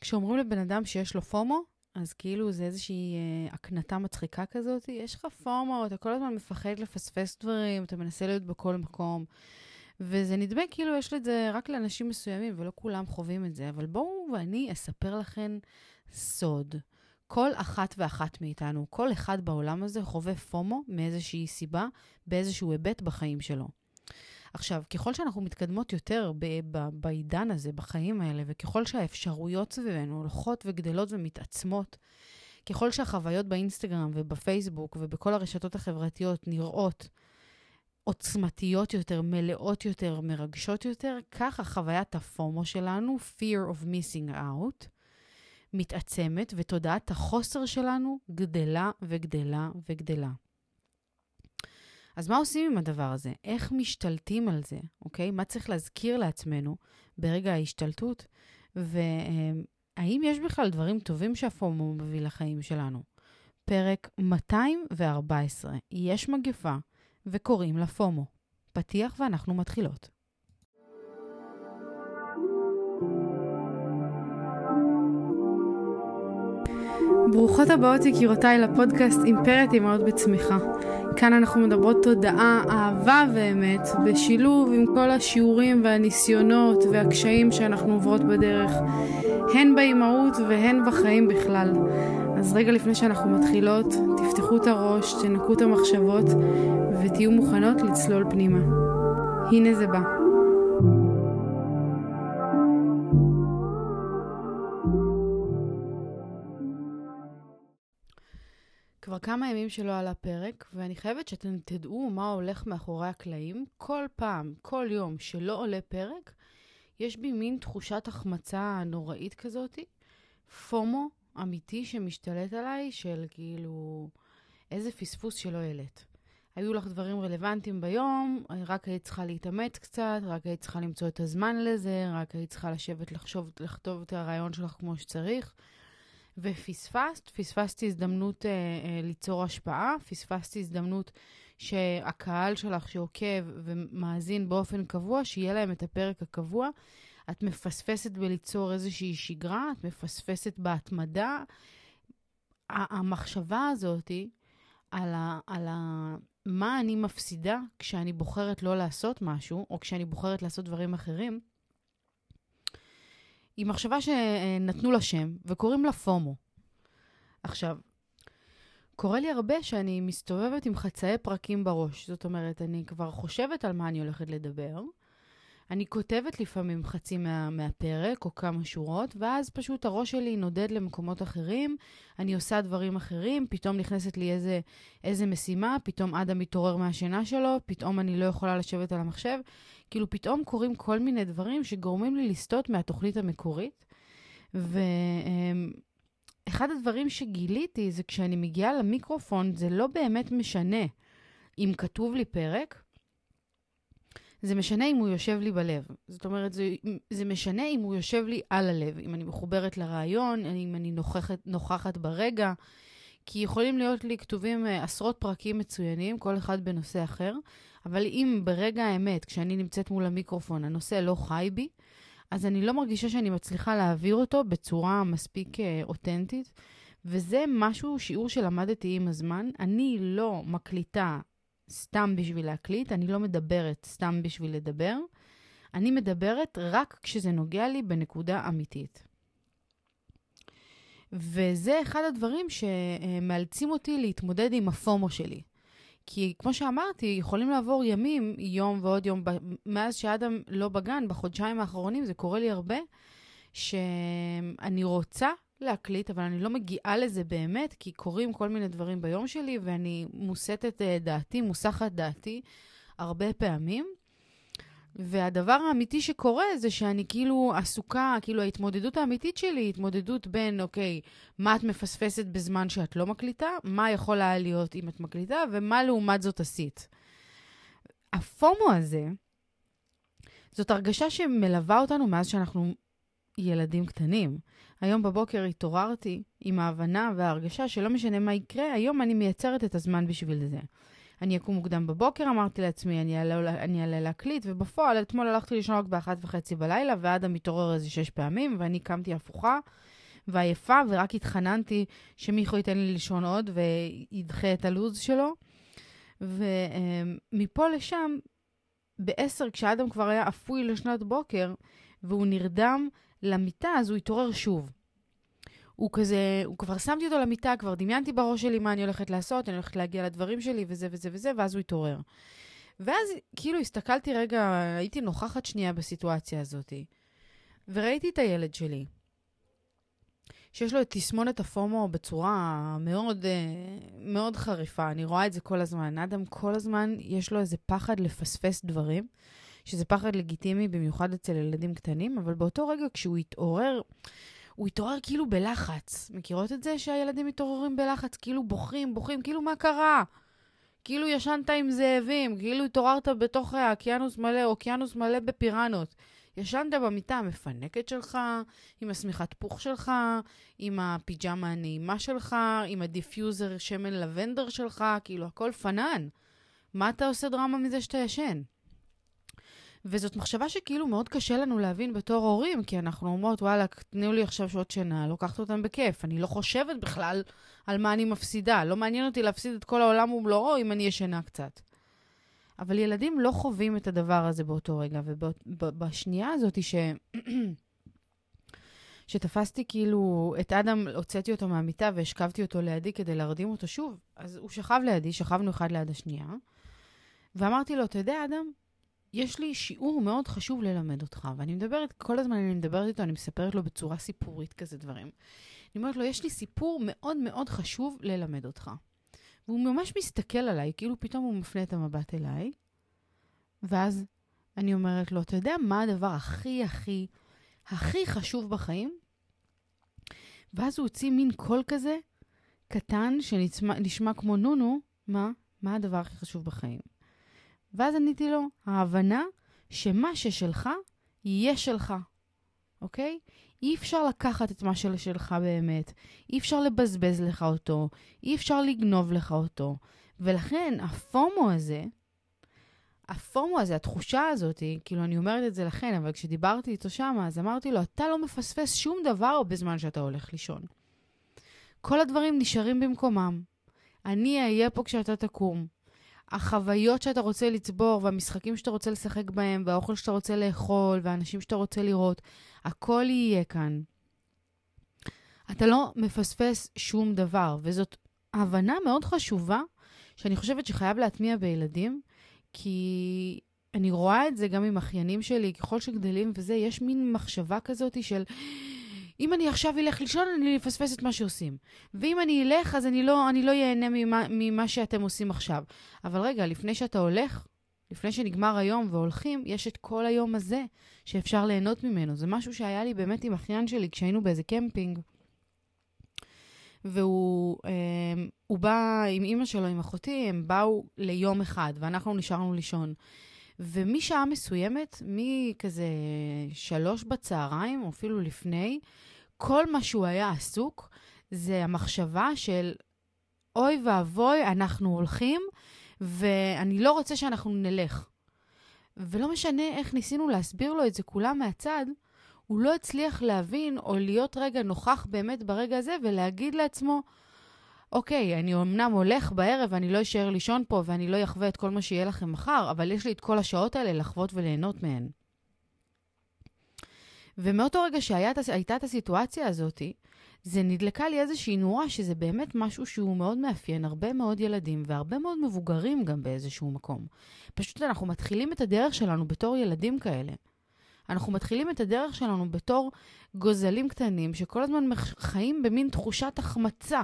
כשאומרים לבן אדם שיש לו פומו, אז כאילו זה איזושהי אה, הקנטה מצחיקה כזאת. יש לך פומו, אתה כל הזמן מפחד לפספס דברים, אתה מנסה להיות בכל מקום. וזה נדמה כאילו יש את זה רק לאנשים מסוימים, ולא כולם חווים את זה. אבל בואו ואני אספר לכם סוד. כל אחת ואחת מאיתנו, כל אחד בעולם הזה חווה פומו מאיזושהי סיבה, באיזשהו היבט בחיים שלו. עכשיו, ככל שאנחנו מתקדמות יותר בעידן הזה, בחיים האלה, וככל שהאפשרויות סביבנו הולכות וגדלות ומתעצמות, ככל שהחוויות באינסטגרם ובפייסבוק ובכל הרשתות החברתיות נראות עוצמתיות יותר, מלאות יותר, מרגשות יותר, ככה חוויית הפומו שלנו, fear of missing out, מתעצמת, ותודעת החוסר שלנו גדלה וגדלה וגדלה. אז מה עושים עם הדבר הזה? איך משתלטים על זה, אוקיי? מה צריך להזכיר לעצמנו ברגע ההשתלטות? והאם יש בכלל דברים טובים שהפומו מביא לחיים שלנו? פרק 214, יש מגפה וקוראים לה פומו. פתיח ואנחנו מתחילות. ברוכות הבאות יקירותיי לפודקאסט אימפרית אימהות בצמיחה. כאן אנחנו מדברות תודעה, אהבה ואמת, בשילוב עם כל השיעורים והניסיונות והקשיים שאנחנו עוברות בדרך, הן באימהות והן בחיים בכלל. אז רגע לפני שאנחנו מתחילות, תפתחו את הראש, תנקו את המחשבות ותהיו מוכנות לצלול פנימה. הנה זה בא. כבר כמה ימים שלא עלה פרק, ואני חייבת שאתם תדעו מה הולך מאחורי הקלעים. כל פעם, כל יום שלא עולה פרק, יש בי מין תחושת החמצה נוראית כזאתי. פומו אמיתי שמשתלט עליי, של כאילו, איזה פספוס שלא העלית. היו לך דברים רלוונטיים ביום, רק היית צריכה להתאמץ קצת, רק היית צריכה למצוא את הזמן לזה, רק היית צריכה לשבת לחשוב, לכתוב את הרעיון שלך כמו שצריך. ופספסת, פספסתי הזדמנות אה, אה, ליצור השפעה, פספסתי הזדמנות שהקהל שלך שעוקב ומאזין באופן קבוע, שיהיה להם את הפרק הקבוע. את מפספסת בליצור איזושהי שגרה, את מפספסת בהתמדה. המחשבה הזאת על, ה, על ה, מה אני מפסידה כשאני בוחרת לא לעשות משהו, או כשאני בוחרת לעשות דברים אחרים, היא מחשבה שנתנו לה שם, וקוראים לה פומו. עכשיו, קורה לי הרבה שאני מסתובבת עם חצאי פרקים בראש. זאת אומרת, אני כבר חושבת על מה אני הולכת לדבר, אני כותבת לפעמים חצי מה, מהפרק או כמה שורות, ואז פשוט הראש שלי נודד למקומות אחרים, אני עושה דברים אחרים, פתאום נכנסת לי איזה, איזה משימה, פתאום אדם מתעורר מהשינה שלו, פתאום אני לא יכולה לשבת על המחשב. כאילו, פתאום קורים כל מיני דברים שגורמים לי לסטות מהתוכנית המקורית. ואחד הדברים שגיליתי זה כשאני מגיעה למיקרופון, זה לא באמת משנה אם כתוב לי פרק, זה משנה אם הוא יושב לי בלב. זאת אומרת, זה, זה משנה אם הוא יושב לי על הלב, אם אני מחוברת לרעיון, אם אני נוכחת, נוכחת ברגע. כי יכולים להיות לי כתובים uh, עשרות פרקים מצוינים, כל אחד בנושא אחר, אבל אם ברגע האמת, כשאני נמצאת מול המיקרופון, הנושא לא חי בי, אז אני לא מרגישה שאני מצליחה להעביר אותו בצורה מספיק uh, אותנטית. וזה משהו, שיעור שלמדתי עם הזמן. אני לא מקליטה סתם בשביל להקליט, אני לא מדברת סתם בשביל לדבר, אני מדברת רק כשזה נוגע לי בנקודה אמיתית. וזה אחד הדברים שמאלצים אותי להתמודד עם הפומו שלי. כי כמו שאמרתי, יכולים לעבור ימים, יום ועוד יום, מאז שאדם לא בגן, בחודשיים האחרונים, זה קורה לי הרבה, שאני רוצה להקליט, אבל אני לא מגיעה לזה באמת, כי קורים כל מיני דברים ביום שלי, ואני מוסטת אה, דעתי, מוסחת דעתי הרבה פעמים. והדבר האמיתי שקורה זה שאני כאילו עסוקה, כאילו ההתמודדות האמיתית שלי היא התמודדות בין, אוקיי, מה את מפספסת בזמן שאת לא מקליטה, מה יכול היה להיות אם את מקליטה, ומה לעומת זאת עשית. הפומו הזה, זאת הרגשה שמלווה אותנו מאז שאנחנו ילדים קטנים. היום בבוקר התעוררתי עם ההבנה וההרגשה שלא משנה מה יקרה, היום אני מייצרת את הזמן בשביל זה. אני אקום מוקדם בבוקר, אמרתי לעצמי, אני אעלה, אני אעלה להקליט, ובפועל, אתמול הלכתי לישון רק באחת וחצי בלילה, ואדם מתעורר איזה שש פעמים, ואני קמתי הפוכה ועייפה, ורק התחננתי שמיכו ייתן לי לישון עוד וידחה את הלו"ז שלו. ומפה לשם, בעשר, כשאדם כבר היה אפוי לשנת בוקר, והוא נרדם למיטה, אז הוא התעורר שוב. הוא כזה, הוא כבר שמתי אותו למיטה, כבר דמיינתי בראש שלי מה אני הולכת לעשות, אני הולכת להגיע לדברים שלי וזה וזה וזה, ואז הוא התעורר. ואז כאילו הסתכלתי רגע, הייתי נוכחת שנייה בסיטואציה הזאת, וראיתי את הילד שלי, שיש לו את תסמונת הפומו בצורה מאוד, אה, מאוד חריפה. אני רואה את זה כל הזמן. אדם כל הזמן יש לו איזה פחד לפספס דברים, שזה פחד לגיטימי, במיוחד אצל ילדים קטנים, אבל באותו רגע כשהוא התעורר, הוא התעורר כאילו בלחץ. מכירות את זה שהילדים מתעוררים בלחץ? כאילו בוכים, בוכים, כאילו מה קרה? כאילו ישנת עם זאבים, כאילו התעוררת בתוך האוקיינוס מלא, אוקיינוס מלא בפיראנות. ישנת במיטה המפנקת שלך, עם השמיכת פוך שלך, עם הפיג'מה הנעימה שלך, עם הדיפיוזר שמן לבנדר שלך, כאילו הכל פנן. מה אתה עושה דרמה מזה שאתה ישן? וזאת מחשבה שכאילו מאוד קשה לנו להבין בתור הורים, כי אנחנו אומרות, וואלה, תנו לי עכשיו שעות שינה, לוקחת אותם בכיף. אני לא חושבת בכלל על מה אני מפסידה. לא מעניין אותי להפסיד את כל העולם ומלואו אם אני ישנה קצת. אבל ילדים לא חווים את הדבר הזה באותו רגע, ובשנייה הזאת ש... שתפסתי כאילו את אדם, הוצאתי אותו מהמיטה והשכבתי אותו לידי כדי להרדים אותו שוב, אז הוא שכב לידי, שכבנו אחד ליד השנייה, ואמרתי לו, אתה יודע, אדם, יש לי שיעור מאוד חשוב ללמד אותך, ואני מדברת, כל הזמן אני מדברת איתו, אני מספרת לו בצורה סיפורית כזה דברים. אני אומרת לו, יש לי סיפור מאוד מאוד חשוב ללמד אותך. והוא ממש מסתכל עליי, כאילו פתאום הוא מפנה את המבט אליי, ואז אני אומרת לו, אתה יודע מה הדבר הכי הכי הכי חשוב בחיים? ואז הוא הוציא מין קול כזה קטן, שנשמע כמו נונו, מה? מה הדבר הכי חשוב בחיים? ואז עניתי לו, ההבנה שמה ששלך, יהיה שלך, אוקיי? אי אפשר לקחת את מה שלך באמת, אי אפשר לבזבז לך אותו, אי אפשר לגנוב לך אותו. ולכן הפומו הזה, הפומו הזה, התחושה הזאת, כאילו אני אומרת את זה לכן, אבל כשדיברתי איתו שם, אז אמרתי לו, אתה לא מפספס שום דבר בזמן שאתה הולך לישון. כל הדברים נשארים במקומם. אני אהיה פה כשאתה תקום. החוויות שאתה רוצה לצבור, והמשחקים שאתה רוצה לשחק בהם, והאוכל שאתה רוצה לאכול, והאנשים שאתה רוצה לראות, הכל יהיה כאן. אתה לא מפספס שום דבר, וזאת הבנה מאוד חשובה, שאני חושבת שחייב להטמיע בילדים, כי אני רואה את זה גם עם אחיינים שלי, ככל שגדלים וזה, יש מין מחשבה כזאת של... אם אני עכשיו אלך לישון, אני אפספס את מה שעושים. ואם אני אלך, אז אני לא, אני לא ייהנה ממה, ממה שאתם עושים עכשיו. אבל רגע, לפני שאתה הולך, לפני שנגמר היום והולכים, יש את כל היום הזה שאפשר ליהנות ממנו. זה משהו שהיה לי באמת עם אחיין שלי כשהיינו באיזה קמפינג. והוא אה, בא עם אימא שלו, עם אחותי, הם באו ליום אחד, ואנחנו נשארנו לישון. ומשעה מסוימת, מכזה שלוש בצהריים, או אפילו לפני, כל מה שהוא היה עסוק זה המחשבה של אוי ואבוי, אנחנו הולכים, ואני לא רוצה שאנחנו נלך. ולא משנה איך ניסינו להסביר לו את זה כולם מהצד, הוא לא הצליח להבין או להיות רגע נוכח באמת ברגע הזה ולהגיד לעצמו, אוקיי, אני אמנם הולך בערב ואני לא אשאר לישון פה ואני לא אחווה את כל מה שיהיה לכם מחר, אבל יש לי את כל השעות האלה לחוות וליהנות מהן. ומאותו רגע שהייתה את הסיטואציה הזאת, זה נדלקה לי איזושהי נורה שזה באמת משהו שהוא מאוד מאפיין הרבה מאוד ילדים והרבה מאוד מבוגרים גם באיזשהו מקום. פשוט אנחנו מתחילים את הדרך שלנו בתור ילדים כאלה. אנחנו מתחילים את הדרך שלנו בתור גוזלים קטנים שכל הזמן חיים במין תחושת החמצה.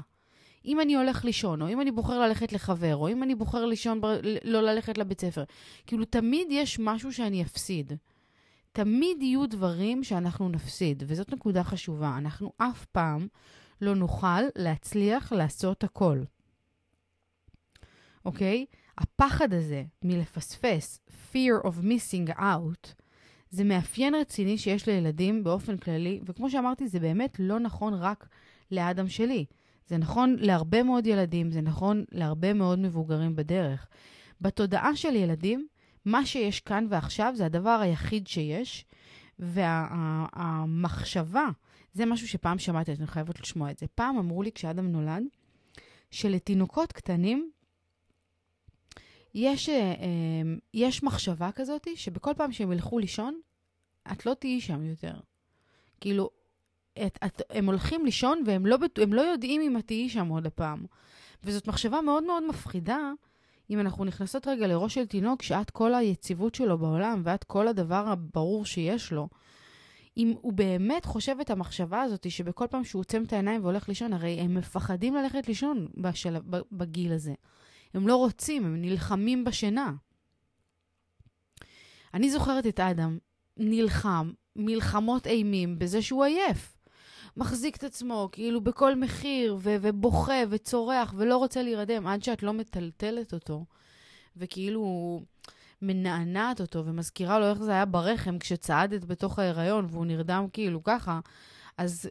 אם אני הולך לישון, או אם אני בוחר ללכת לחבר, או אם אני בוחר לישון, לא ללכת לבית ספר. כאילו, תמיד יש משהו שאני אפסיד. תמיד יהיו דברים שאנחנו נפסיד, וזאת נקודה חשובה. אנחנו אף פעם לא נוכל להצליח לעשות הכל. אוקיי? הפחד הזה מלפספס, fear of missing out, זה מאפיין רציני שיש לילדים באופן כללי, וכמו שאמרתי, זה באמת לא נכון רק לאדם שלי. זה נכון להרבה מאוד ילדים, זה נכון להרבה מאוד מבוגרים בדרך. בתודעה של ילדים, מה שיש כאן ועכשיו זה הדבר היחיד שיש, והמחשבה, וה, זה משהו שפעם שמעתי, אני חייבת לשמוע את זה. פעם אמרו לי, כשאדם נולד, שלתינוקות קטנים יש, אה, אה, יש מחשבה כזאת שבכל פעם שהם ילכו לישון, את לא תהיי שם יותר. כאילו, את, את, הם הולכים לישון והם לא, לא יודעים אם את תהיי שם עוד הפעם. וזאת מחשבה מאוד מאוד מפחידה, אם אנחנו נכנסות רגע לראש של תינוק, שאת כל היציבות שלו בעולם ואת כל הדבר הברור שיש לו, אם הוא באמת חושב את המחשבה הזאת, שבכל פעם שהוא עוצם את העיניים והולך לישון, הרי הם מפחדים ללכת לישון בשל... בגיל הזה. הם לא רוצים, הם נלחמים בשינה. אני זוכרת את אדם נלחם מלחמות אימים בזה שהוא עייף. מחזיק את עצמו, כאילו בכל מחיר, ו- ובוכה וצורח ולא רוצה להירדם, עד שאת לא מטלטלת אותו, וכאילו מנענעת אותו ומזכירה לו איך זה היה ברחם כשצעדת בתוך ההיריון והוא נרדם כאילו ככה, אז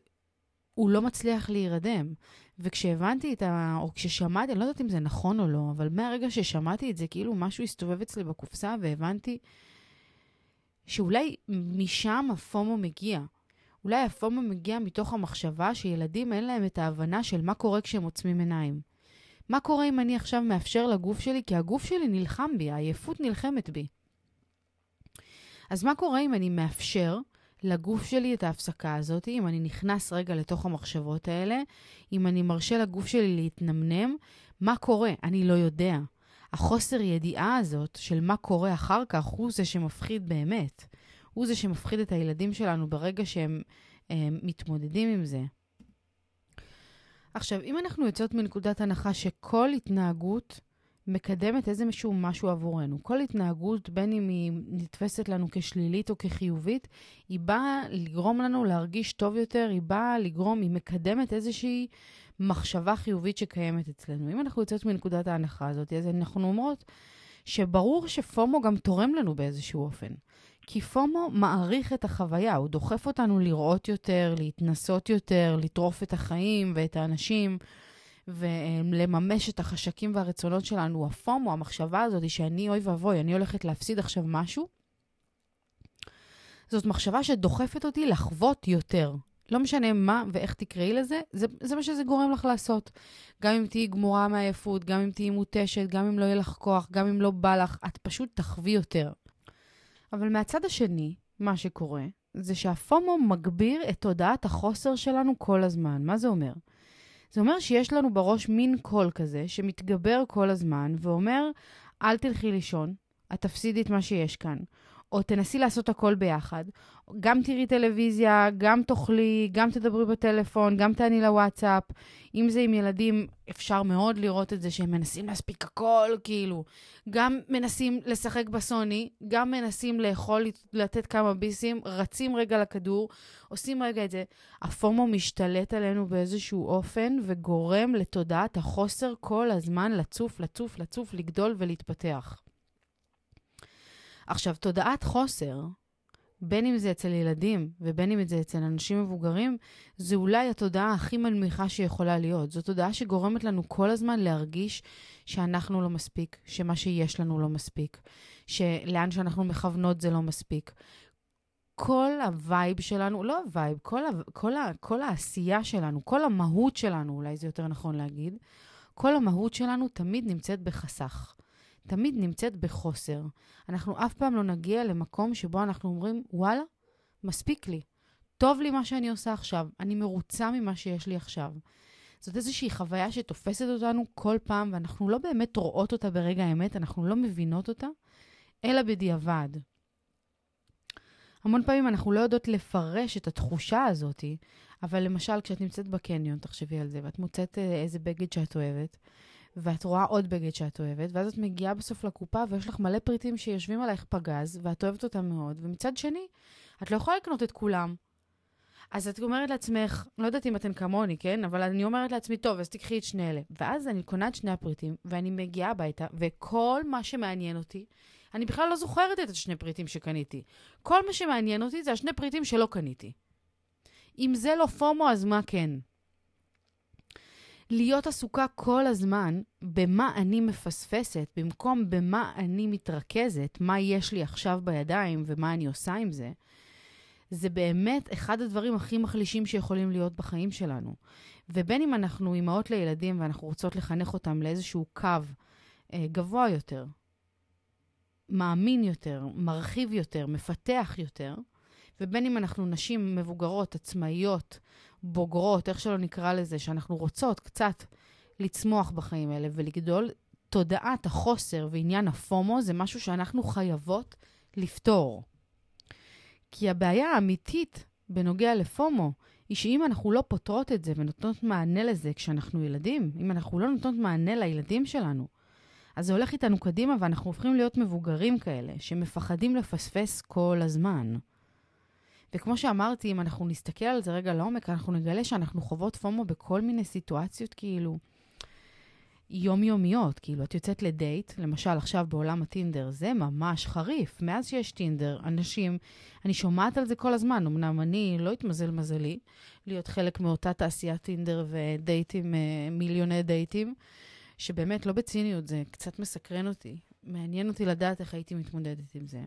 הוא לא מצליח להירדם. וכשהבנתי את ה... או כששמעתי, אני לא יודעת אם זה נכון או לא, אבל מהרגע ששמעתי את זה, כאילו משהו הסתובב אצלי בקופסה והבנתי שאולי משם הפומו מגיע. אולי הפומו מגיע מתוך המחשבה שילדים אין להם את ההבנה של מה קורה כשהם עוצמים עיניים. מה קורה אם אני עכשיו מאפשר לגוף שלי, כי הגוף שלי נלחם בי, העייפות נלחמת בי. אז מה קורה אם אני מאפשר לגוף שלי את ההפסקה הזאת, אם אני נכנס רגע לתוך המחשבות האלה, אם אני מרשה לגוף שלי להתנמנם, מה קורה? אני לא יודע. החוסר ידיעה הזאת של מה קורה אחר כך הוא זה שמפחיד באמת. הוא זה שמפחיד את הילדים שלנו ברגע שהם הם, מתמודדים עם זה. עכשיו, אם אנחנו יוצאות מנקודת הנחה שכל התנהגות מקדמת איזה משהו משהו עבורנו, כל התנהגות, בין אם היא נתפסת לנו כשלילית או כחיובית, היא באה לגרום לנו להרגיש טוב יותר, היא באה לגרום, היא מקדמת איזושהי מחשבה חיובית שקיימת אצלנו. אם אנחנו יוצאות מנקודת ההנחה הזאת, אז אנחנו אומרות שברור שפומו גם תורם לנו באיזשהו אופן. כי פומו מעריך את החוויה, הוא דוחף אותנו לראות יותר, להתנסות יותר, לטרוף את החיים ואת האנשים, ולממש את החשקים והרצונות שלנו. הפומו, המחשבה הזאת שאני, אוי ואבוי, אני הולכת להפסיד עכשיו משהו, זאת מחשבה שדוחפת אותי לחוות יותר, לא משנה מה ואיך תקראי לזה, זה, זה מה שזה גורם לך לעשות. גם אם תהיי גמורה מעייפות, גם אם תהיי מותשת, גם אם לא יהיה לך כוח, גם אם לא בא לך, את פשוט תחווי יותר. אבל מהצד השני, מה שקורה, זה שהפומו מגביר את תודעת החוסר שלנו כל הזמן. מה זה אומר? זה אומר שיש לנו בראש מין קול כזה שמתגבר כל הזמן ואומר, אל תלכי לישון, את תפסידי את מה שיש כאן. או תנסי לעשות הכל ביחד. גם תראי טלוויזיה, גם תאכלי, גם תדברי בטלפון, גם תעני לוואטסאפ. אם זה עם ילדים, אפשר מאוד לראות את זה שהם מנסים להספיק הכל, כאילו. גם מנסים לשחק בסוני, גם מנסים לאכול, לתת כמה ביסים, רצים רגע לכדור, עושים רגע את זה. הפומו משתלט עלינו באיזשהו אופן וגורם לתודעת החוסר כל הזמן לצוף, לצוף, לצוף, לגדול ולהתפתח. עכשיו, תודעת חוסר, בין אם זה אצל ילדים ובין אם זה אצל אנשים מבוגרים, זה אולי התודעה הכי מנמיכה שיכולה להיות. זו תודעה שגורמת לנו כל הזמן להרגיש שאנחנו לא מספיק, שמה שיש לנו לא מספיק, שלאן שאנחנו מכוונות זה לא מספיק. כל ה vibe שלנו, לא ה vibe, כל, ה, כל, ה, כל העשייה שלנו, כל המהות שלנו, אולי זה יותר נכון להגיד, כל המהות שלנו תמיד נמצאת בחסך. תמיד נמצאת בחוסר. אנחנו אף פעם לא נגיע למקום שבו אנחנו אומרים, וואלה, מספיק לי. טוב לי מה שאני עושה עכשיו, אני מרוצה ממה שיש לי עכשיו. זאת איזושהי חוויה שתופסת אותנו כל פעם, ואנחנו לא באמת רואות אותה ברגע האמת, אנחנו לא מבינות אותה, אלא בדיעבד. המון פעמים אנחנו לא יודעות לפרש את התחושה הזאת, אבל למשל, כשאת נמצאת בקניון, תחשבי על זה, ואת מוצאת אה, איזה בגד שאת אוהבת, ואת רואה עוד בגד שאת אוהבת, ואז את מגיעה בסוף לקופה ויש לך מלא פריטים שיושבים עלייך פגז, ואת אוהבת אותם מאוד, ומצד שני, את לא יכולה לקנות את כולם. אז את אומרת לעצמך, לא יודעת אם אתן כמוני, כן? אבל אני אומרת לעצמי, טוב, אז תקחי את שני אלה. ואז אני קונה את שני הפריטים, ואני מגיעה הביתה, וכל מה שמעניין אותי, אני בכלל לא זוכרת את השני פריטים שקניתי. כל מה שמעניין אותי זה השני פריטים שלא קניתי. אם זה לא פומו, אז מה כן? להיות עסוקה כל הזמן במה אני מפספסת, במקום במה אני מתרכזת, מה יש לי עכשיו בידיים ומה אני עושה עם זה, זה באמת אחד הדברים הכי מחלישים שיכולים להיות בחיים שלנו. ובין אם אנחנו אימהות לילדים ואנחנו רוצות לחנך אותם לאיזשהו קו אה, גבוה יותר, מאמין יותר, מרחיב יותר, מפתח יותר, ובין אם אנחנו נשים מבוגרות, עצמאיות, בוגרות, איך שלא נקרא לזה, שאנחנו רוצות קצת לצמוח בחיים האלה ולגדול, תודעת החוסר ועניין הפומו זה משהו שאנחנו חייבות לפתור. כי הבעיה האמיתית בנוגע לפומו היא שאם אנחנו לא פותרות את זה ונותנות מענה לזה כשאנחנו ילדים, אם אנחנו לא נותנות מענה לילדים שלנו, אז זה הולך איתנו קדימה ואנחנו הופכים להיות מבוגרים כאלה, שמפחדים לפספס כל הזמן. וכמו שאמרתי, אם אנחנו נסתכל על זה רגע לעומק, אנחנו נגלה שאנחנו חוות פומו בכל מיני סיטואציות כאילו יומיומיות. כאילו, את יוצאת לדייט, למשל עכשיו בעולם הטינדר, זה ממש חריף. מאז שיש טינדר, אנשים, אני שומעת על זה כל הזמן, אמנם אני לא התמזל מזלי להיות חלק מאותה תעשיית טינדר ודייטים, אה, מיליוני דייטים, שבאמת, לא בציניות, זה קצת מסקרן אותי. מעניין אותי לדעת איך הייתי מתמודדת עם זה.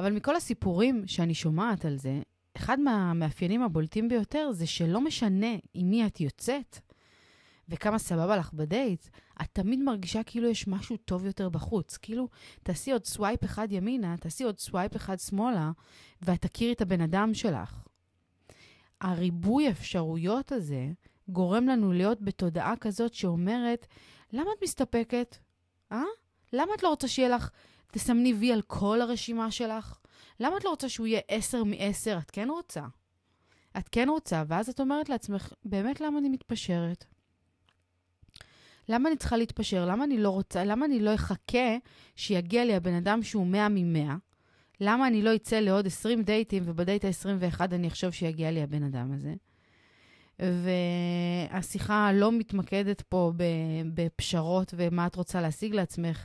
אבל מכל הסיפורים שאני שומעת על זה, אחד מהמאפיינים הבולטים ביותר זה שלא משנה עם מי את יוצאת וכמה סבבה לך בדייט, את תמיד מרגישה כאילו יש משהו טוב יותר בחוץ. כאילו, תעשי עוד swipe אחד ימינה, תעשי עוד swipe אחד שמאלה, ואת תכירי את הבן אדם שלך. הריבוי אפשרויות הזה גורם לנו להיות בתודעה כזאת שאומרת, למה את מסתפקת? אה? למה את לא רוצה שיהיה לך תסמני וי על כל הרשימה שלך? למה את לא רוצה שהוא יהיה 10 מ-10? את כן רוצה. את כן רוצה, ואז את אומרת לעצמך, באמת למה אני מתפשרת? למה אני צריכה להתפשר? למה אני לא רוצה? למה אני לא אחכה שיגיע לי הבן אדם שהוא 100 מ-100? למה אני לא אצא לעוד 20 דייטים ובדייט ה-21 אני אחשוב שיגיע לי הבן אדם הזה? והשיחה לא מתמקדת פה בפשרות ומה את רוצה להשיג לעצמך,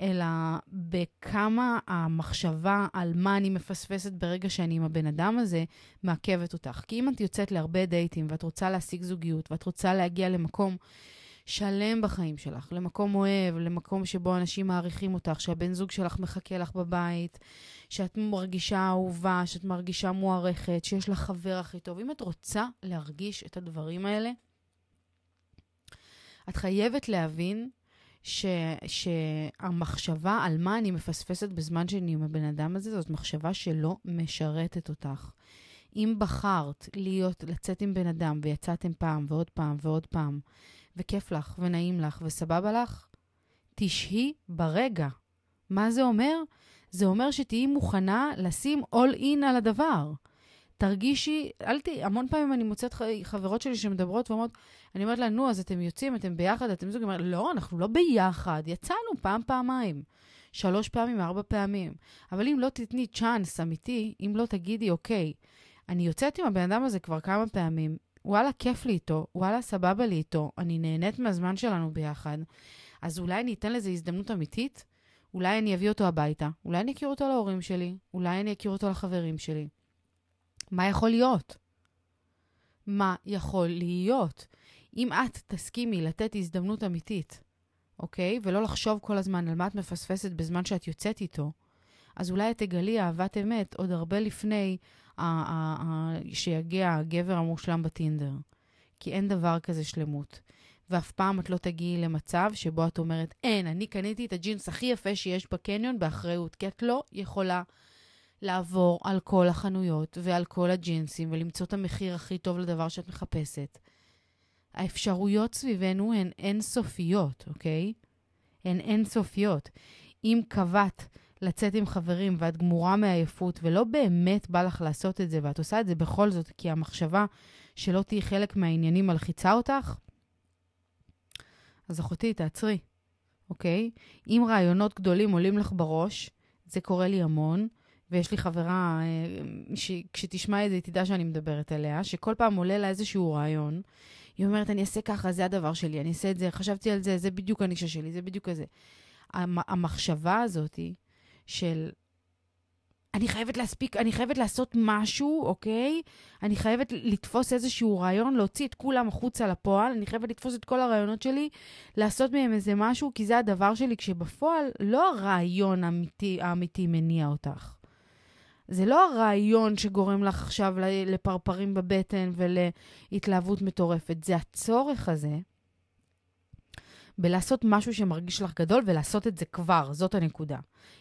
אלא בכמה המחשבה על מה אני מפספסת ברגע שאני עם הבן אדם הזה מעכבת אותך. כי אם את יוצאת להרבה דייטים ואת רוצה להשיג זוגיות ואת רוצה להגיע למקום שלם בחיים שלך, למקום אוהב, למקום שבו אנשים מעריכים אותך, שהבן זוג שלך מחכה לך בבית, שאת מרגישה אהובה, שאת מרגישה מוערכת, שיש לך חבר הכי טוב. אם את רוצה להרגיש את הדברים האלה, את חייבת להבין ש, שהמחשבה על מה אני מפספסת בזמן שאני עם הבן אדם הזה, זאת מחשבה שלא משרתת אותך. אם בחרת להיות, לצאת עם בן אדם ויצאתם פעם ועוד פעם ועוד פעם, וכיף לך ונעים לך וסבבה לך, תשהי ברגע. מה זה אומר? זה אומר שתהיי מוכנה לשים all in על הדבר. תרגישי, אל ת... המון פעמים אני מוצאת חברות שלי שמדברות ואומרות, אני אומרת לה, נו, אז אתם יוצאים, אתם ביחד, אתם זוג, אומרת, לא, אנחנו לא ביחד, יצאנו פעם, פעמיים. שלוש פעמים, ארבע פעמים. אבל אם לא תתני צ'אנס אמיתי, אם לא תגידי, אוקיי, אני יוצאת עם הבן אדם הזה כבר כמה פעמים, וואלה, כיף לי איתו, וואלה, סבבה לי איתו, אני נהנית מהזמן שלנו ביחד, אז אולי אני אתן לזה הזדמנות אמיתית? אולי אני אביא אותו הביתה, אולי אני אכיר אותו להורים שלי, אולי אני אכיר אותו לחברים שלי. מה יכול להיות? מה יכול להיות? אם את תסכימי לתת הזדמנות אמיתית, אוקיי? ולא לחשוב כל הזמן על מה את מפספסת בזמן שאת יוצאת איתו, אז אולי את תגלי אהבת אמת עוד הרבה לפני שיגיע הגבר המושלם בטינדר. כי אין דבר כזה שלמות. ואף פעם את לא תגיעי למצב שבו את אומרת, אין, אני קניתי את הג'ינס הכי יפה שיש בקניון באחריות, כי את לא יכולה לעבור על כל החנויות ועל כל הג'ינסים ולמצוא את המחיר הכי טוב לדבר שאת מחפשת. האפשרויות סביבנו הן אינסופיות, אוקיי? הן אינסופיות. אם קבעת לצאת עם חברים ואת גמורה מעייפות ולא באמת בא לך לעשות את זה ואת עושה את זה בכל זאת כי המחשבה שלא תהיי חלק מהעניינים מלחיצה אותך, אז אחותי, תעצרי, אוקיי? אם רעיונות גדולים עולים לך בראש, זה קורה לי המון, ויש לי חברה, אה, שכשתשמע את זה, היא תדע שאני מדברת עליה, שכל פעם עולה לה איזשהו רעיון, היא אומרת, אני אעשה ככה, זה הדבר שלי, אני אעשה את זה, חשבתי על זה, זה בדיוק הנישה שלי, זה בדיוק כזה. המחשבה הזאת של אני חייבת להספיק, אני חייבת לעשות משהו, אוקיי? אני חייבת לתפוס איזשהו רעיון, להוציא את כולם החוצה לפועל, אני חייבת לתפוס את כל הרעיונות שלי, לעשות מהם איזה משהו, כי זה הדבר שלי, כשבפועל לא הרעיון האמיתי, האמיתי מניע אותך. זה לא הרעיון שגורם לך עכשיו לפרפרים בבטן ולהתלהבות מטורפת, זה הצורך הזה בלעשות משהו שמרגיש לך גדול ולעשות את זה כבר, זאת הנקודה.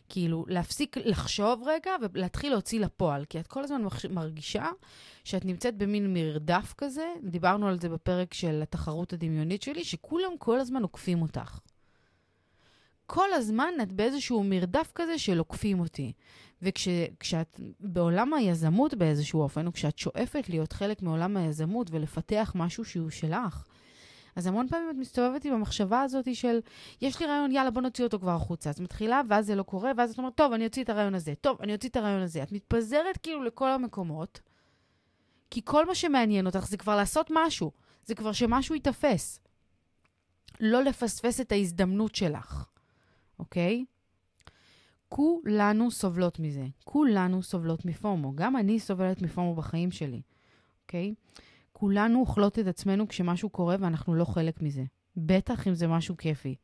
כאילו, להפסיק לחשוב רגע ולהתחיל להוציא לפועל, כי את כל הזמן מרגישה שאת נמצאת במין מרדף כזה, דיברנו על זה בפרק של התחרות הדמיונית שלי, שכולם כל הזמן עוקפים אותך. כל הזמן את באיזשהו מרדף כזה של עוקפים אותי. וכשאת בעולם היזמות באיזשהו אופן, או כשאת שואפת להיות חלק מעולם היזמות ולפתח משהו שהוא שלך, אז המון פעמים את מסתובבת עם המחשבה הזאת של, יש לי רעיון, יאללה, בוא נוציא אותו כבר החוצה. אז מתחילה, ואז זה לא קורה, ואז את אומרת, טוב, אני אוציא את הרעיון הזה, טוב, אני אוציא את הרעיון הזה. את מתפזרת כאילו לכל המקומות, כי כל מה שמעניין אותך זה כבר לעשות משהו, זה כבר שמשהו ייתפס. לא לפספס את ההזדמנות שלך, אוקיי? כולנו סובלות מזה. כולנו סובלות מפומו. גם אני סובלת מפומו בחיים שלי, אוקיי? כולנו אוכלות את עצמנו כשמשהו קורה ואנחנו לא חלק מזה. בטח אם זה משהו כיפי.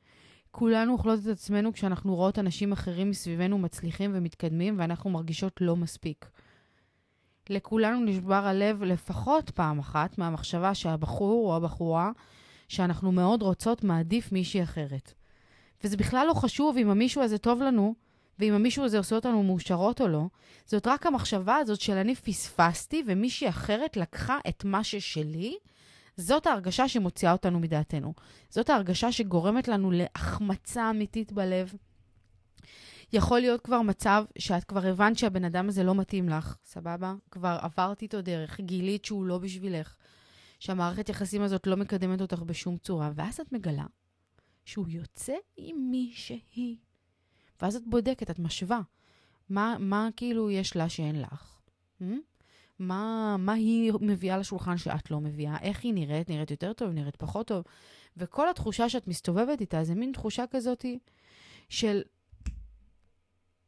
כולנו אוכלות את עצמנו כשאנחנו רואות אנשים אחרים מסביבנו מצליחים ומתקדמים ואנחנו מרגישות לא מספיק. לכולנו נשבר הלב לפחות פעם אחת מהמחשבה שהבחור או הבחורה שאנחנו מאוד רוצות מעדיף מישהי אחרת. וזה בכלל לא חשוב אם המישהו הזה טוב לנו, ואם המישהו הזה עושה אותנו מאושרות או לא, זאת רק המחשבה הזאת של אני פספסתי ומישהי אחרת לקחה את מה ששלי, זאת ההרגשה שמוציאה אותנו מדעתנו. זאת ההרגשה שגורמת לנו להחמצה אמיתית בלב. יכול להיות כבר מצב שאת כבר הבנת שהבן אדם הזה לא מתאים לך, סבבה? כבר עברת איתו דרך, גילית שהוא לא בשבילך, שהמערכת יחסים הזאת לא מקדמת אותך בשום צורה, ואז את מגלה שהוא יוצא עם מישהי. ואז את בודקת, את משווה. מה, מה כאילו יש לה שאין לך? Hmm? מה, מה היא מביאה לשולחן שאת לא מביאה? איך היא נראית? נראית יותר טוב? נראית פחות טוב? וכל התחושה שאת מסתובבת איתה זה מין תחושה כזאת של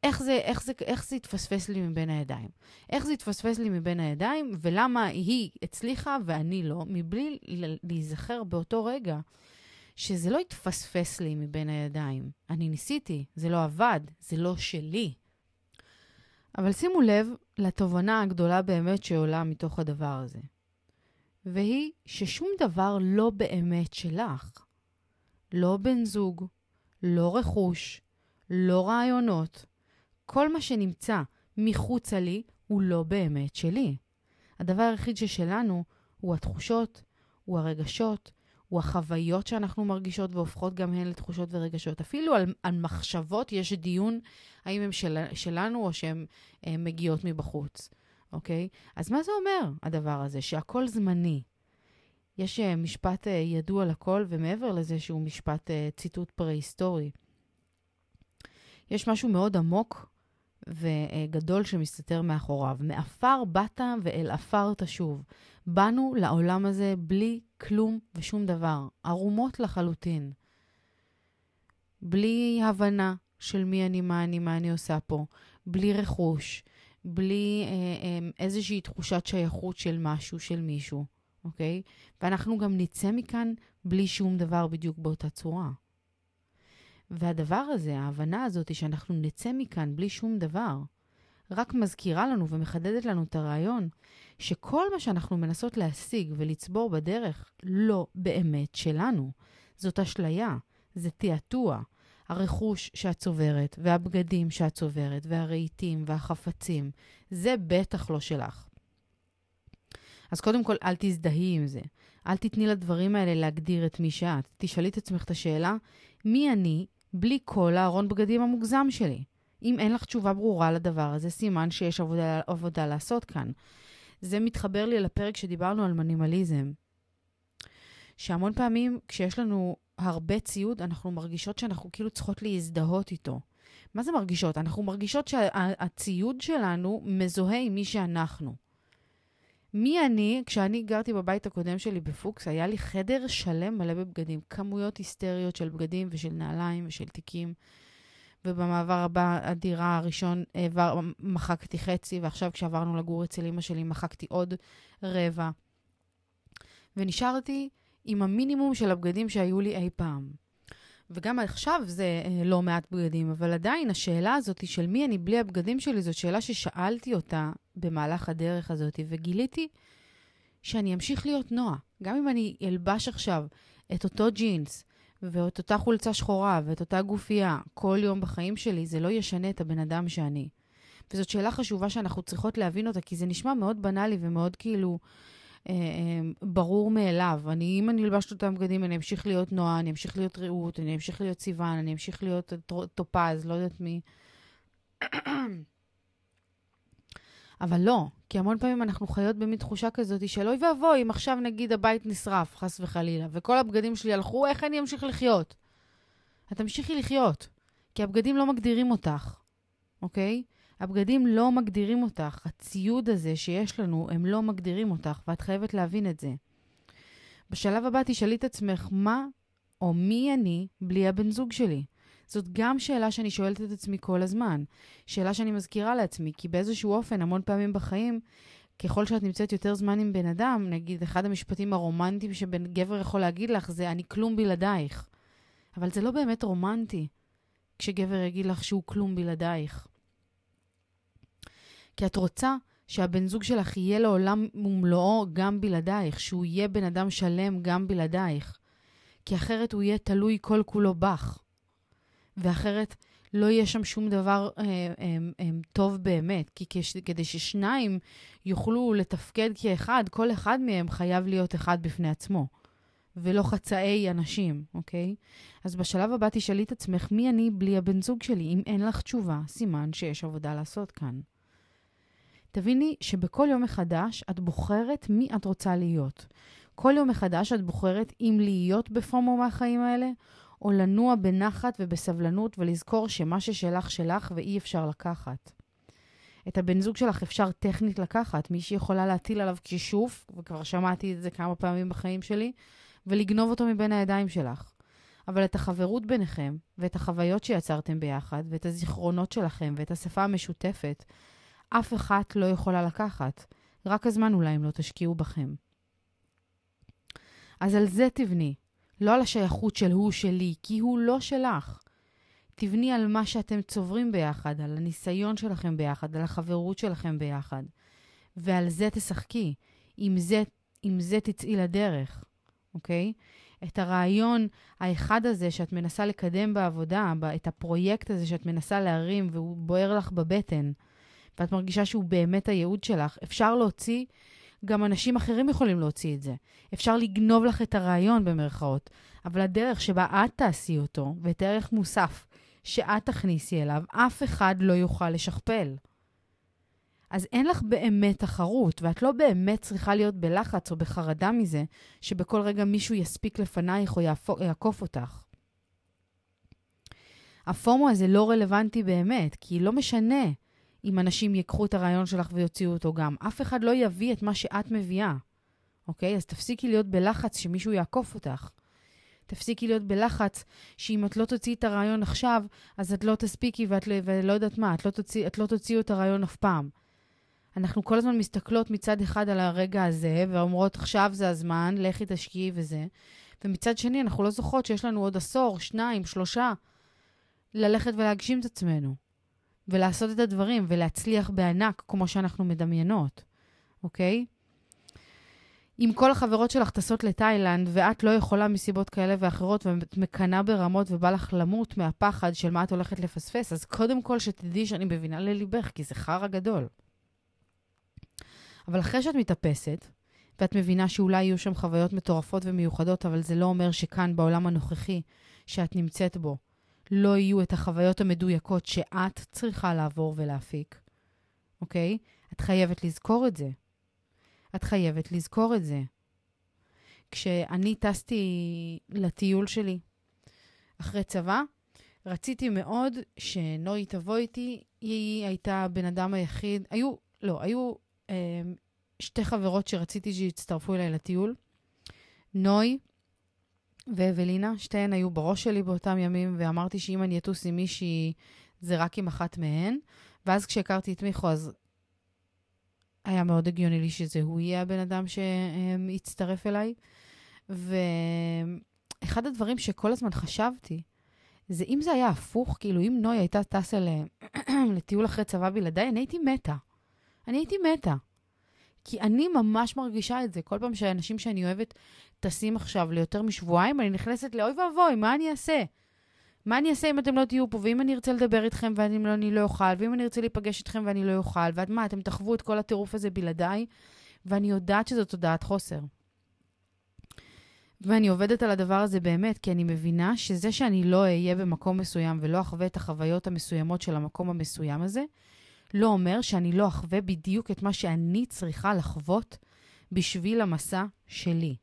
איך זה, איך, זה, איך זה התפספס לי מבין הידיים. איך זה התפספס לי מבין הידיים, ולמה היא הצליחה ואני לא, מבלי להיזכר באותו רגע שזה לא התפספס לי מבין הידיים. אני ניסיתי, זה לא עבד, זה לא שלי. אבל שימו לב לתובנה הגדולה באמת שעולה מתוך הדבר הזה. והיא ששום דבר לא באמת שלך. לא בן זוג, לא רכוש, לא רעיונות. כל מה שנמצא מחוצה לי הוא לא באמת שלי. הדבר היחיד ששלנו הוא התחושות, הוא הרגשות, הוא החוויות שאנחנו מרגישות והופכות גם הן לתחושות ורגשות. אפילו על, על מחשבות יש דיון האם הן של, שלנו או שהן אה, מגיעות מבחוץ, אוקיי? אז מה זה אומר, הדבר הזה? שהכל זמני. יש אה, משפט אה, ידוע לכל, ומעבר לזה שהוא משפט ציטוט פרה-היסטורי. יש משהו מאוד עמוק וגדול שמסתתר מאחוריו. מעפר באת ואל עפר תשוב. באנו לעולם הזה בלי כלום ושום דבר, ערומות לחלוטין. בלי הבנה של מי אני, מה אני, מה אני עושה פה, בלי רכוש, בלי אה, אה, איזושהי תחושת שייכות של משהו, של מישהו, אוקיי? ואנחנו גם נצא מכאן בלי שום דבר בדיוק באותה צורה. והדבר הזה, ההבנה הזאת שאנחנו נצא מכאן בלי שום דבר, רק מזכירה לנו ומחדדת לנו את הרעיון שכל מה שאנחנו מנסות להשיג ולצבור בדרך לא באמת שלנו. זאת אשליה, זה תעתוע. הרכוש שאת צוברת, והבגדים שאת צוברת, והרהיטים והחפצים, זה בטח לא שלך. אז קודם כל, אל תזדהי עם זה. אל תתני לדברים האלה להגדיר את מי שאת. תשאלי את עצמך את השאלה, מי אני בלי כל הארון בגדים המוגזם שלי? אם אין לך תשובה ברורה לדבר הזה, סימן שיש עבודה, עבודה לעשות כאן. זה מתחבר לי לפרק שדיברנו על מנימליזם. שהמון פעמים כשיש לנו הרבה ציוד, אנחנו מרגישות שאנחנו כאילו צריכות להזדהות איתו. מה זה מרגישות? אנחנו מרגישות שהציוד שלנו מזוהה עם מי שאנחנו. מי אני, כשאני גרתי בבית הקודם שלי בפוקס, היה לי חדר שלם מלא בבגדים, כמויות היסטריות של בגדים ושל נעליים ושל תיקים. ובמעבר הבא, הדירה הראשון, עבר, מחקתי חצי, ועכשיו כשעברנו לגור אצל אמא שלי, מחקתי עוד רבע. ונשארתי עם המינימום של הבגדים שהיו לי אי פעם. וגם עכשיו זה אה, לא מעט בגדים, אבל עדיין השאלה הזאת של מי אני בלי הבגדים שלי, זאת שאלה ששאלתי אותה במהלך הדרך הזאת, וגיליתי שאני אמשיך להיות נועה. גם אם אני אלבש עכשיו את אותו ג'ינס, ואת אותה חולצה שחורה, ואת אותה גופייה כל יום בחיים שלי, זה לא ישנה את הבן אדם שאני. וזאת שאלה חשובה שאנחנו צריכות להבין אותה, כי זה נשמע מאוד בנאלי ומאוד כאילו ברור מאליו. אני, אם אני אלבש את אותם בגדים, אני אמשיך להיות נועה, אני אמשיך להיות רעות, אני אמשיך להיות סיוון, אני אמשיך להיות טופז, לא יודעת מי. אבל לא, כי המון פעמים אנחנו חיות במין תחושה כזאת של אוי ואבוי, אם עכשיו נגיד הבית נשרף, חס וחלילה, וכל הבגדים שלי הלכו, איך אני אמשיך לחיות? את תמשיכי לחיות, כי הבגדים לא מגדירים אותך, אוקיי? הבגדים לא מגדירים אותך. הציוד הזה שיש לנו, הם לא מגדירים אותך, ואת חייבת להבין את זה. בשלב הבא תשאלי את עצמך, מה או מי אני בלי הבן זוג שלי? זאת גם שאלה שאני שואלת את עצמי כל הזמן. שאלה שאני מזכירה לעצמי, כי באיזשהו אופן, המון פעמים בחיים, ככל שאת נמצאת יותר זמן עם בן אדם, נגיד, אחד המשפטים הרומנטיים שבן גבר יכול להגיד לך זה, אני כלום בלעדייך. אבל זה לא באמת רומנטי, כשגבר יגיד לך שהוא כלום בלעדייך. כי את רוצה שהבן זוג שלך יהיה לעולם ומלואו גם בלעדייך, שהוא יהיה בן אדם שלם גם בלעדייך. כי אחרת הוא יהיה תלוי כל כולו בך. ואחרת לא יהיה שם שום דבר אה, אה, אה, טוב באמת. כי כש, כדי ששניים יוכלו לתפקד כאחד, כל אחד מהם חייב להיות אחד בפני עצמו. ולא חצאי אנשים, אוקיי? אז בשלב הבא תשאלי את עצמך, מי אני בלי הבן זוג שלי? אם אין לך תשובה, סימן שיש עבודה לעשות כאן. תביני שבכל יום מחדש את בוחרת מי את רוצה להיות. כל יום מחדש את בוחרת אם להיות בפומו מהחיים האלה, או לנוע בנחת ובסבלנות ולזכור שמה ששלך שלך ואי אפשר לקחת. את הבן זוג שלך אפשר טכנית לקחת, מי שיכולה להטיל עליו כישוף, וכבר שמעתי את זה כמה פעמים בחיים שלי, ולגנוב אותו מבין הידיים שלך. אבל את החברות ביניכם, ואת החוויות שיצרתם ביחד, ואת הזיכרונות שלכם, ואת השפה המשותפת, אף אחת לא יכולה לקחת. רק הזמן אולי אם לא תשקיעו בכם. אז על זה תבני, לא על השייכות של הוא שלי, כי הוא לא שלך. תבני על מה שאתם צוברים ביחד, על הניסיון שלכם ביחד, על החברות שלכם ביחד. ועל זה תשחקי. עם זה, עם זה תצאי לדרך, אוקיי? את הרעיון האחד הזה שאת מנסה לקדם בעבודה, את הפרויקט הזה שאת מנסה להרים והוא בוער לך בבטן, ואת מרגישה שהוא באמת הייעוד שלך, אפשר להוציא, גם אנשים אחרים יכולים להוציא את זה. אפשר לגנוב לך את הרעיון במרכאות, אבל הדרך שבה את תעשי אותו, ואת הערך מוסף שאת תכניסי אליו, אף אחד לא יוכל לשכפל. אז אין לך באמת תחרות, ואת לא באמת צריכה להיות בלחץ או בחרדה מזה שבכל רגע מישהו יספיק לפנייך או יעקוף אותך. הפומו הזה לא רלוונטי באמת, כי לא משנה אם אנשים ייקחו את הרעיון שלך ויוציאו אותו גם. אף אחד לא יביא את מה שאת מביאה, אוקיי? אז תפסיקי להיות בלחץ שמישהו יעקוף אותך. תפסיקי להיות בלחץ שאם את לא תוציאי את הרעיון עכשיו, אז את לא תספיקי ואת לא, יודעת מה, את לא, תוציא, את לא תוציאו את הרעיון אף פעם. אנחנו כל הזמן מסתכלות מצד אחד על הרגע הזה, ואומרות, עכשיו זה הזמן, לכי תשקיעי וזה. ומצד שני, אנחנו לא זוכרות שיש לנו עוד עשור, שניים, שלושה, ללכת ולהגשים את עצמנו. ולעשות את הדברים ולהצליח בענק כמו שאנחנו מדמיינות, אוקיי? אם כל החברות שלך טסות לתאילנד ואת לא יכולה מסיבות כאלה ואחרות ואת מקנאה ברמות ובא לך למות מהפחד של מה את הולכת לפספס, אז קודם כל שתדעי שאני מבינה לליבך, כי זה חרא גדול. אבל אחרי שאת מתאפסת, ואת מבינה שאולי יהיו שם חוויות מטורפות ומיוחדות, אבל זה לא אומר שכאן, בעולם הנוכחי שאת נמצאת בו, לא יהיו את החוויות המדויקות שאת צריכה לעבור ולהפיק, אוקיי? את חייבת לזכור את זה. את חייבת לזכור את זה. כשאני טסתי לטיול שלי אחרי צבא, רציתי מאוד שנוי תבוא איתי. היא הייתה הבן אדם היחיד, היו, לא, היו אה, שתי חברות שרציתי שיצטרפו אליי לטיול. נוי ואבלינה, שתיהן היו בראש שלי באותם ימים, ואמרתי שאם אני אטוס עם מישהי, זה רק עם אחת מהן. ואז כשהכרתי את מיכו, אז היה מאוד הגיוני לי שזה הוא יהיה הבן אדם שיצטרף אליי. ואחד הדברים שכל הזמן חשבתי, זה אם זה היה הפוך, כאילו אם נוי הייתה טסה לטיול אחרי צבא בלעדיי, אני הייתי מתה. אני הייתי מתה. כי אני ממש מרגישה את זה. כל פעם שאנשים שאני אוהבת טסים עכשיו ליותר משבועיים, אני נכנסת לאוי ואבוי, מה אני אעשה? מה אני אעשה אם אתם לא תהיו פה, ואם אני ארצה לדבר איתכם ואני לא, אני לא אוכל, ואם אני ארצה להיפגש איתכם ואני לא אוכל, ואת מה, אתם תחוו את כל הטירוף הזה בלעדיי, ואני יודעת שזו תודעת חוסר. ואני עובדת על הדבר הזה באמת, כי אני מבינה שזה שאני לא אהיה במקום מסוים ולא אחווה את החוויות המסוימות של המקום המסוים הזה, לא אומר שאני לא אחווה בדיוק את מה שאני צריכה לחוות בשביל המסע שלי.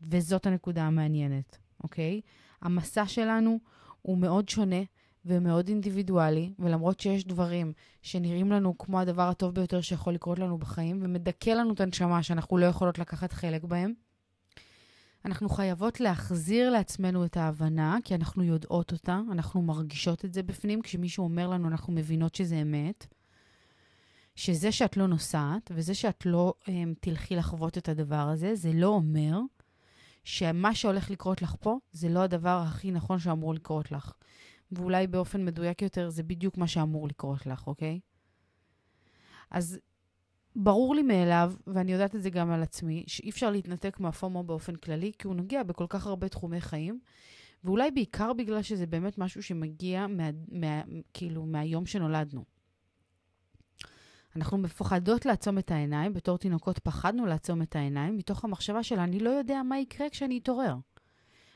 וזאת הנקודה המעניינת, אוקיי? המסע שלנו הוא מאוד שונה ומאוד אינדיבידואלי, ולמרות שיש דברים שנראים לנו כמו הדבר הטוב ביותר שיכול לקרות לנו בחיים, ומדכא לנו את הנשמה שאנחנו לא יכולות לקחת חלק בהם, אנחנו חייבות להחזיר לעצמנו את ההבנה, כי אנחנו יודעות אותה, אנחנו מרגישות את זה בפנים. כשמישהו אומר לנו, אנחנו מבינות שזה אמת. שזה שאת לא נוסעת, וזה שאת לא um, תלכי לחוות את הדבר הזה, זה לא אומר שמה שהולך לקרות לך פה, זה לא הדבר הכי נכון שאמור לקרות לך. ואולי באופן מדויק יותר, זה בדיוק מה שאמור לקרות לך, אוקיי? אז ברור לי מאליו, ואני יודעת את זה גם על עצמי, שאי אפשר להתנתק מהפומו באופן כללי, כי הוא נוגע בכל כך הרבה תחומי חיים, ואולי בעיקר בגלל שזה באמת משהו שמגיע מה, מה, כאילו מהיום שנולדנו. אנחנו מפחדות לעצום את העיניים, בתור תינוקות פחדנו לעצום את העיניים, מתוך המחשבה של אני לא יודע מה יקרה כשאני אתעורר.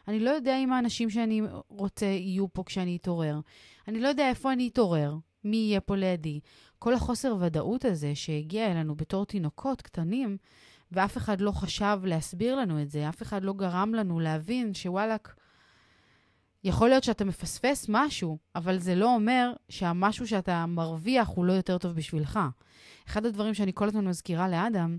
אני לא יודע אם האנשים שאני רוצה יהיו פה כשאני אתעורר. אני לא יודע איפה אני אתעורר, מי יהיה פה לידי. כל החוסר ודאות הזה שהגיע אלינו בתור תינוקות קטנים, ואף אחד לא חשב להסביר לנו את זה, אף אחד לא גרם לנו להבין שוואלכ, יכול להיות שאתה מפספס משהו, אבל זה לא אומר שהמשהו שאתה מרוויח הוא לא יותר טוב בשבילך. אחד הדברים שאני כל הזמן מזכירה לאדם,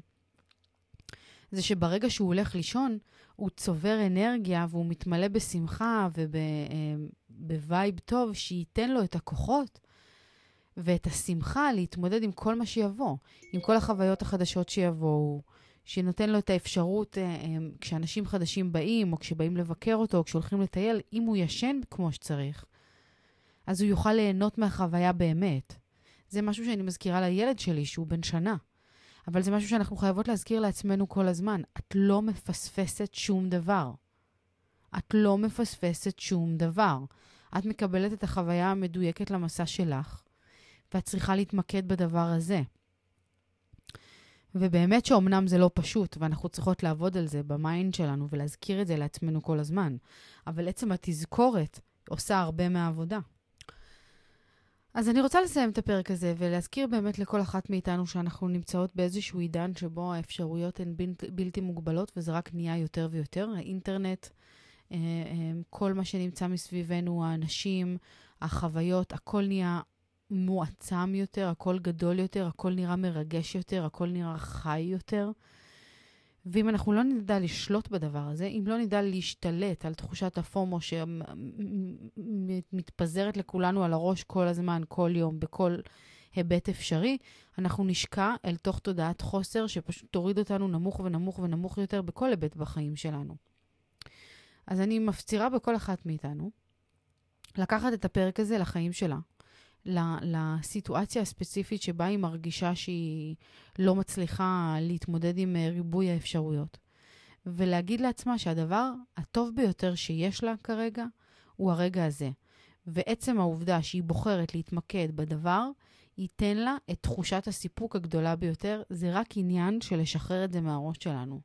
זה שברגע שהוא הולך לישון, הוא צובר אנרגיה והוא מתמלא בשמחה ובווייב אה, טוב שייתן לו את הכוחות ואת השמחה להתמודד עם כל מה שיבוא, עם כל החוויות החדשות שיבואו, שנותן לו את האפשרות, אה, אה, כשאנשים חדשים באים, או כשבאים לבקר אותו, או כשהולכים לטייל, אם הוא ישן כמו שצריך, אז הוא יוכל ליהנות מהחוויה באמת. זה משהו שאני מזכירה לילד שלי, שהוא בן שנה. אבל זה משהו שאנחנו חייבות להזכיר לעצמנו כל הזמן. את לא מפספסת שום דבר. את לא מפספסת שום דבר. את מקבלת את החוויה המדויקת למסע שלך, ואת צריכה להתמקד בדבר הזה. ובאמת שאומנם זה לא פשוט, ואנחנו צריכות לעבוד על זה ב mind שלנו ולהזכיר את זה לעצמנו כל הזמן, אבל עצם התזכורת עושה הרבה מהעבודה. אז אני רוצה לסיים את הפרק הזה ולהזכיר באמת לכל אחת מאיתנו שאנחנו נמצאות באיזשהו עידן שבו האפשרויות הן בלתי, מוגבלות וזה רק נהיה יותר ויותר. האינטרנט, אה, אה, כל מה שנמצא מסביבנו, האנשים, החוויות, הכל נהיה מועצם יותר, הכל גדול יותר, הכל נראה מרגש יותר, הכל נראה חי יותר. ואם אנחנו לא נדע לשלוט בדבר הזה, אם לא נדע להשתלט על תחושת הפומו שמתפזרת לכולנו על הראש כל הזמן, כל יום, בכל היבט אפשרי, אנחנו נשקע אל תוך תודעת חוסר שפשוט תוריד אותנו נמוך ונמוך ונמוך יותר בכל היבט בחיים שלנו. אז אני מפצירה בכל אחת מאיתנו לקחת את הפרק הזה לחיים שלה, לסיטואציה הספציפית שבה היא מרגישה שהיא לא מצליחה להתמודד עם אה, ריבוי האפשרויות. ולהגיד לעצמה שהדבר הטוב ביותר שיש לה כרגע הוא הרגע הזה. ועצם העובדה שהיא בוחרת להתמקד בדבר, ייתן לה את תחושת הסיפוק הגדולה ביותר. זה רק עניין של לשחרר את זה מהראש שלנו.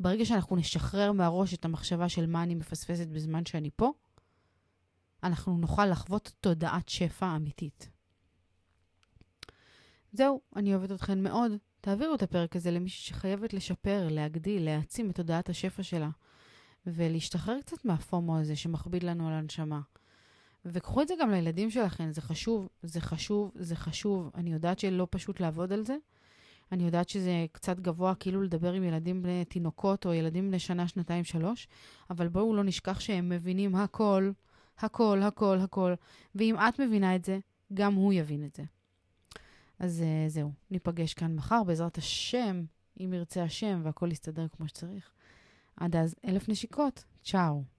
ברגע שאנחנו נשחרר מהראש את המחשבה של מה אני מפספסת בזמן שאני פה, אנחנו נוכל לחוות תודעת שפע אמיתית. זהו, אני אוהבת אתכן מאוד. תעבירו את הפרק הזה למישהי שחייבת לשפר, להגדיל, להעצים את תודעת השפע שלה, ולהשתחרר קצת מהפומו הזה שמכביד לנו על הנשמה. וקחו את זה גם לילדים שלכם, זה חשוב, זה חשוב, זה חשוב. אני יודעת שלא פשוט לעבוד על זה. אני יודעת שזה קצת גבוה כאילו לדבר עם ילדים בני תינוקות או ילדים בני שנה, שנתיים, שלוש, אבל בואו לא נשכח שהם מבינים הכל, הכל, הכל, הכל. ואם את מבינה את זה, גם הוא יבין את זה. אז uh, זהו, ניפגש כאן מחר, בעזרת השם, אם ירצה השם, והכל יסתדר כמו שצריך. עד אז, אלף נשיקות. צ'או.